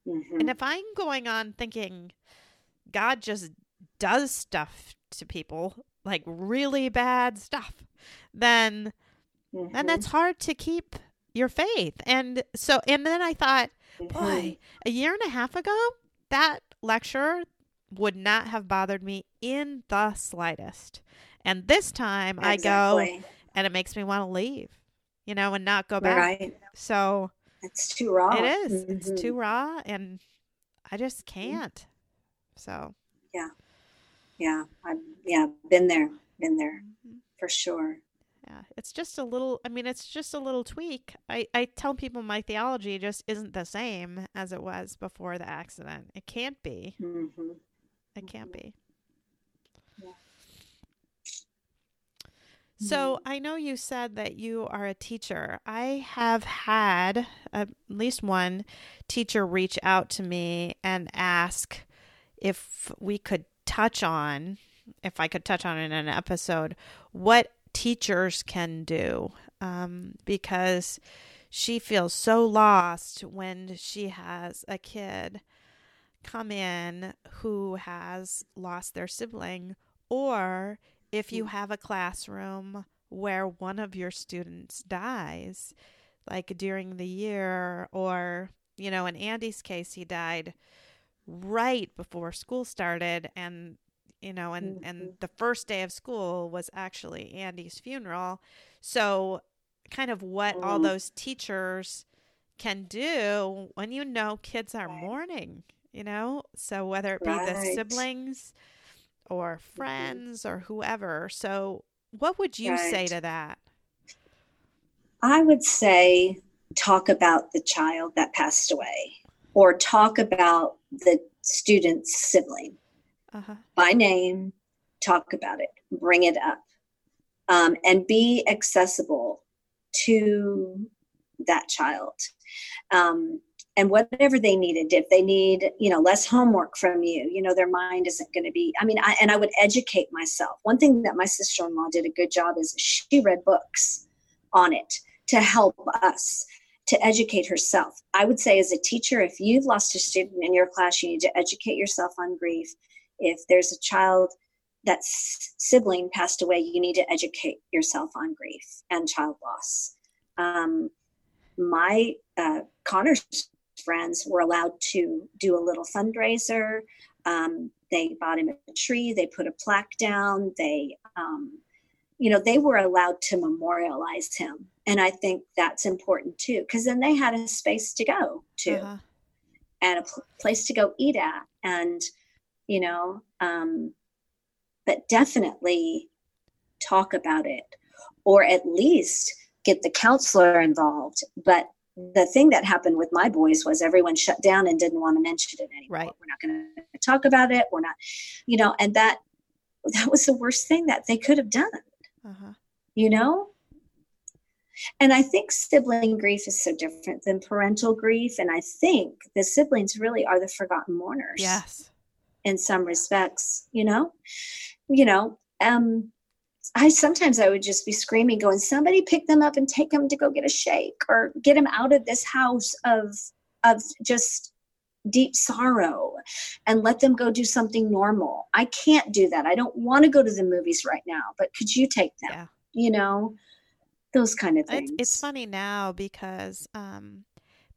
mm-hmm. and if I'm going on thinking God just does stuff to people like really bad stuff, then then that's mm-hmm. hard to keep your faith. And so, and then I thought, mm-hmm. boy, a year and a half ago, that lecture would not have bothered me in the slightest. And this time exactly. I go and it makes me want to leave, you know, and not go back. Right. So it's too raw. It is. Mm-hmm. It's too raw and I just can't. So, yeah. Yeah. I've, yeah, been there, been there mm-hmm. for sure. Yeah, it's just a little, I mean, it's just a little tweak. I, I tell people my theology just isn't the same as it was before the accident. It can't be. Mm-hmm. It can't be. Yeah. So mm-hmm. I know you said that you are a teacher. I have had at least one teacher reach out to me and ask if we could touch on, if I could touch on in an episode, what teachers can do um, because she feels so lost when she has a kid come in who has lost their sibling, or if you mm. have a classroom where one of your students dies, like during the year, or, you know, in Andy's case, he died right before school started and you know, and mm-hmm. and the first day of school was actually Andy's funeral. So, kind of what mm-hmm. all those teachers can do when you know kids are mourning, you know? So, whether it be right. the siblings or friends or whoever. So, what would you right. say to that? I would say talk about the child that passed away or talk about the student's sibling uh-huh. by name, talk about it, bring it up, um, and be accessible to that child. Um, and whatever they needed, if they need, you know, less homework from you, you know, their mind isn't going to be. I mean, I, and I would educate myself. One thing that my sister in law did a good job is she read books on it to help us to educate herself. I would say, as a teacher, if you've lost a student in your class, you need to educate yourself on grief if there's a child that sibling passed away, you need to educate yourself on grief and child loss. Um, my uh, Connor's friends were allowed to do a little fundraiser. Um, they bought him a tree. They put a plaque down. They, um, you know, they were allowed to memorialize him, and I think that's important too, because then they had a space to go to, uh-huh. and a pl- place to go eat at, and you know um, but definitely talk about it or at least get the counselor involved but the thing that happened with my boys was everyone shut down and didn't want to mention it anymore right. we're not going to talk about it we're not you know and that that was the worst thing that they could have done uh-huh. you know and I think sibling grief is so different than parental grief. And I think the siblings really are the forgotten mourners. Yes in some respects, you know? You know, um, I sometimes I would just be screaming, going, somebody pick them up and take them to go get a shake or get them out of this house of of just deep sorrow and let them go do something normal. I can't do that. I don't want to go to the movies right now, but could you take them? Yeah. You know, those kind of things. It's, it's funny now because um,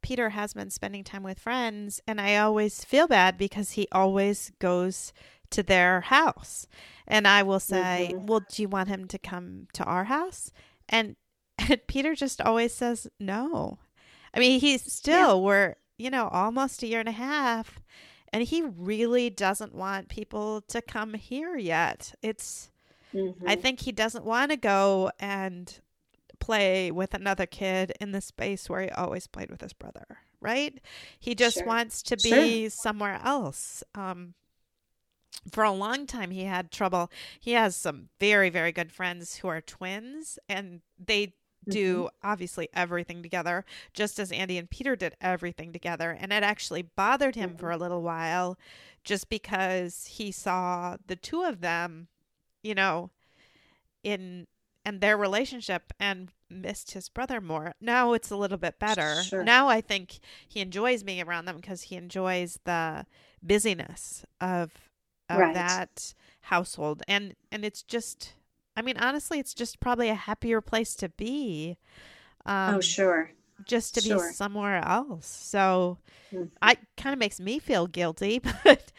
Peter has been spending time with friends, and I always feel bad because he always goes to their house. And I will say, Mhm. Well, do you want him to come to our house? And, and Peter just always says no. I mean, he's still, we're, you know, almost a year and a half, and he really doesn't want people to come here yet. It's, I Mhm. think he doesn't want to go and play with another kid in the space where he always played with his brother, right? He just Sure. wants to be somewhere else. Um, for a long time, he had trouble. He has some very, very good friends who are twins, and they mm-hmm. do obviously everything together, just as Andy and Peter did everything together. And it actually bothered him for mm-hmm. a little while just because he saw the two of them, you know, in and their relationship and missed his brother more. Now it's a little bit better. Sure. Now I think he enjoys being around them because he enjoys the busyness of of Right. that household and and it's just I mean honestly it's just probably a happier place to be. Um oh, sure. just to sure. be somewhere else. So Mhm. I kind of makes me feel guilty, but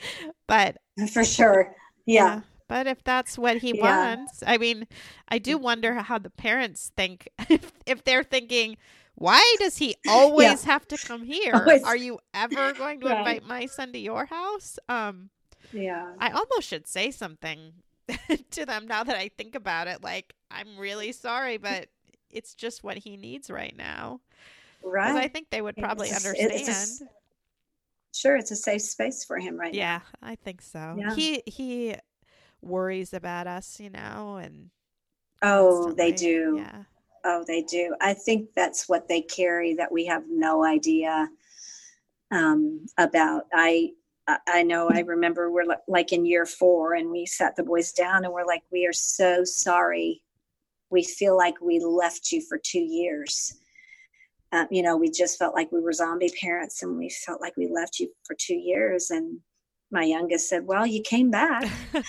but For sure. Yeah. but if that's what he Yeah. wants, I mean, I do wonder how the parents think if, if they're thinking, why does he always have to come here? Always. Are you ever going to invite my son to your house? Um, Yeah. I almost should say something to them now that I think about it. Like, I'm really sorry, but it's just what he needs right now. Right. I think they would probably a s- understand. it's a Sure, it's a safe space for him right Yeah, I think so. Yeah. He he worries about us, you know, and now. Oh, they do. Yeah. Oh, they do. I think that's what they carry that we have no idea um, about. I I- know. I remember we're like in year four, and we sat the boys down, and we're like, "We are so sorry. We feel like we left you for two years. Uh, you know, we just felt like we were zombie parents, and we felt like we left you for two years." And my youngest said, "Well, you came back."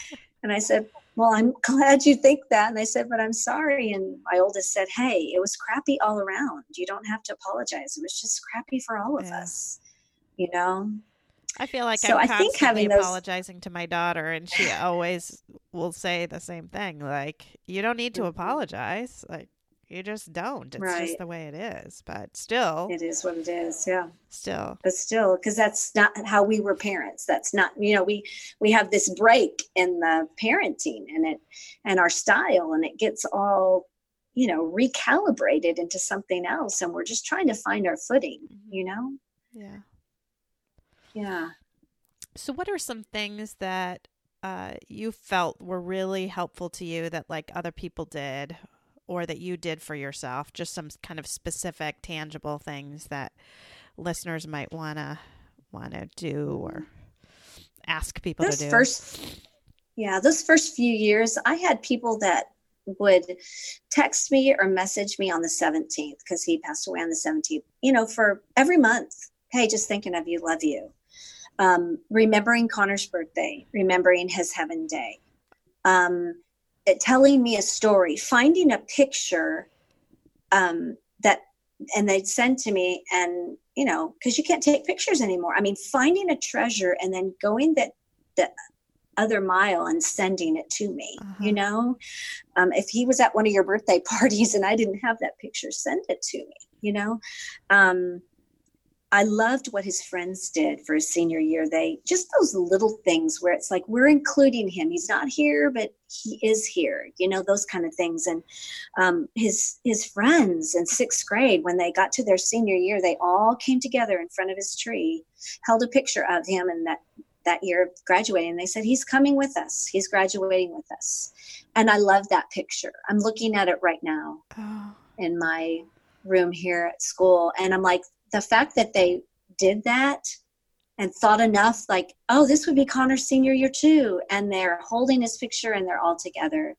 And I said, Well, I'm glad you think that. And I said, But I'm sorry. And my oldest said, Hey, it was crappy all around. You don't have to apologize. It was just crappy for all of Yeah. us, you know? I feel like So I'm I think constantly having those- apologizing to my daughter, and she always will say the same thing. Like, you don't need to Mhm. apologize. Like, you just don't. It's Right. just the way it is. But still, It is what it is. Yeah. still, But still, because that's not how we were parents. That's not, you know, we, we have this break in the parenting and it, and our style, and it gets all, you know, recalibrated into something else. And we're just trying to find our footing, Mhm. you know? yeah. Yeah. So, what are some things that uh, you felt were really helpful to you that like other people did, or that you did for yourself? Just some kind of specific, tangible things that listeners might wanna wanna do or ask people those to do. first yeah those first few years i had people that would text me or message me on the 17th because he passed away on the 17th you know for every month hey just thinking of you love you um, remembering connor's birthday remembering his heaven day. Um, it- telling me a story finding a picture um, that and they'd send to me and you know because you can't take pictures anymore. I mean finding a treasure and then going that the other mile and sending it to me Uh-huh. you know? Um, if he was at one of your birthday parties and i didn't have that picture send it to me you know? Um, i loved what his friends did for his senior year. They just those little things where it's like we're including him. He's not here but he is here you know those kind of things. And um, his his friends in sixth grade when they got to their senior year they all came together in front of his tree held a picture of him and that that year of graduating. They said he's coming with us. He's graduating with us. And i love that picture. I'm looking at it right now Oh, in my room here at school. And i'm like the fact that they did that and thought enough like oh this would be connor's senior year too and they're holding his picture and they're all together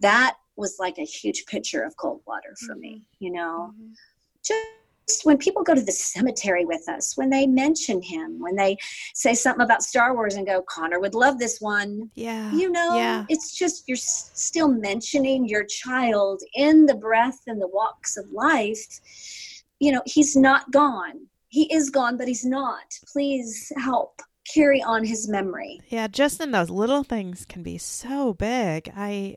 that was like a huge picture of cold water for me you know mhm. just when people go to the cemetery with us, when they mention him, when they say something about Star Wars and go, Connor would love this one, yeah, you know, yeah. it's just you're still mentioning your child in the breath and the walks of life. You know, he's not gone. He is gone, but he's not. Please help carry on his memory. Yeah, just in those little things can be so big. I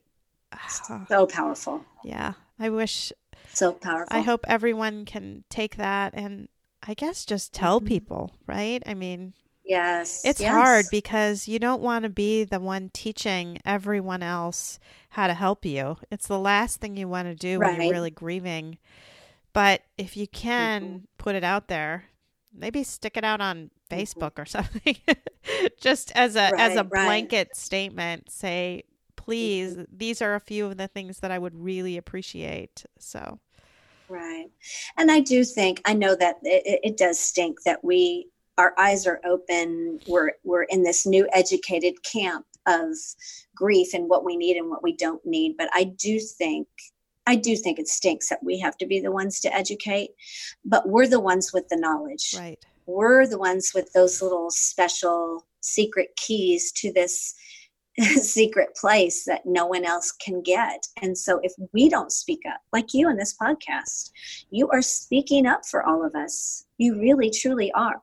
so powerful. Yeah. I wish so powerful. I hope everyone can take that and I guess just tell mm-hmm. people, right? I mean, yes. It's yes. hard because you don't want to be the one teaching everyone else how to help you. It's the last thing you want to do right. when you're really grieving. But if you can mm-hmm. put it out there, maybe stick it out on mm-hmm. Facebook mm-hmm. or something. just as a right, as a blanket right. statement, say please, mm-hmm. these are a few of the things that I would really appreciate. So, right. And I do think, I know that it, it does stink that we, our eyes are open. We're, we're in this new educated camp of grief and what we need and what we don't need. But I do think I do think it stinks that we have to be the ones to educate, but we're the ones with the knowledge. Right. We're the ones with those little special secret keys to this secret place that no one else can get. And so if we don't speak up, like you in this podcast, you are speaking up for all of us. You really, truly are.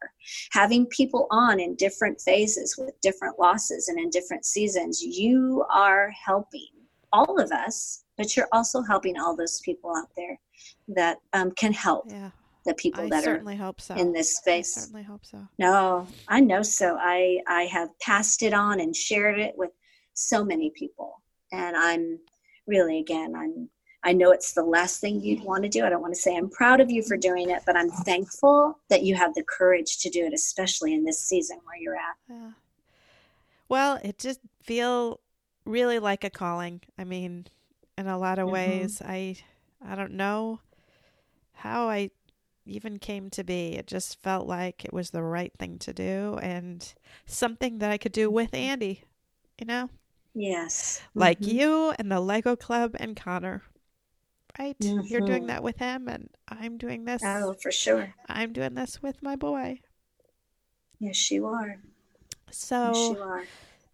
Having people on in different phases with different losses and in different seasons, you are helping all of us, but you're also helping all those people out there that um, can help. Yeah the people I that certainly are hope so. in this space. I certainly hope so. No, I know so. I I have passed it on and shared it with so many people, and I'm really again I'm I know it's the last thing you'd want to do. I don't want to say I'm proud of you for doing it, but I'm thankful that you have the courage to do it, especially in this season where you're at. Yeah. Well, it just feel really like a calling. I mean, in a lot of mm-hmm. ways, I I don't know how I even came to be. It just felt like it was the right thing to do and something that I could do with Andy, you know? Yes. Like mm-hmm. you and the Lego Club and Connor. Right? Mm-hmm. You're doing mm-hmm. that with him and I'm doing this. Oh, for sure. I'm doing this with my boy. Yes, you are. So yes, you are.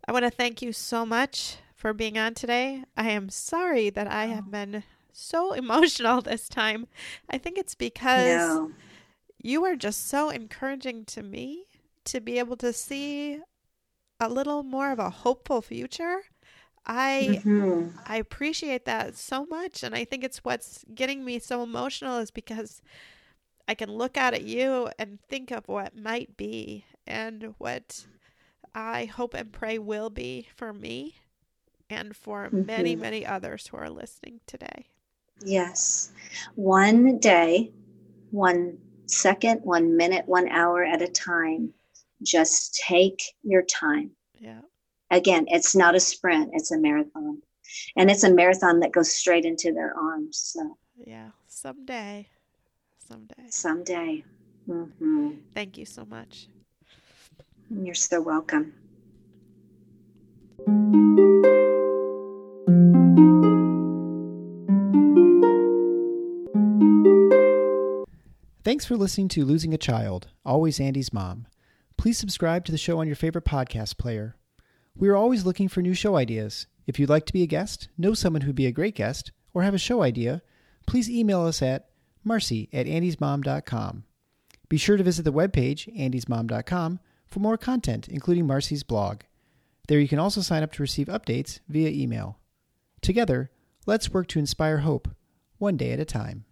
I want to thank you so much for being on today. I am sorry that I have oh. been so emotional this time. I think it's because no. you are just so encouraging to me to be able to see a little more of a hopeful future. I mm-hmm. I appreciate that so much and I think it's what's getting me so emotional is because I can look out at you and think of what might be and what I hope and pray will be for me and for mm-hmm. many many others who are listening today. Yes. One day, one second, one minute, one hour at a time. Just take your time. Yeah. Again, it's not a sprint, it's a marathon. And it's a marathon that goes straight into their arms. So. Yeah, someday. Someday. Someday. Mm-hmm. Thank you so much. You're so welcome. Thanks for listening to Losing a Child, Always Andy's Mom. Please subscribe to the show on your favorite podcast player. We are always looking for new show ideas. If you'd like to be a guest, know someone who'd be a great guest, or have a show idea, please email us at marcy at andysmom.com. Be sure to visit the webpage, andysmom.com, for more content, including Marcy's blog. There you can also sign up to receive updates via email. Together, let's work to inspire hope, one day at a time.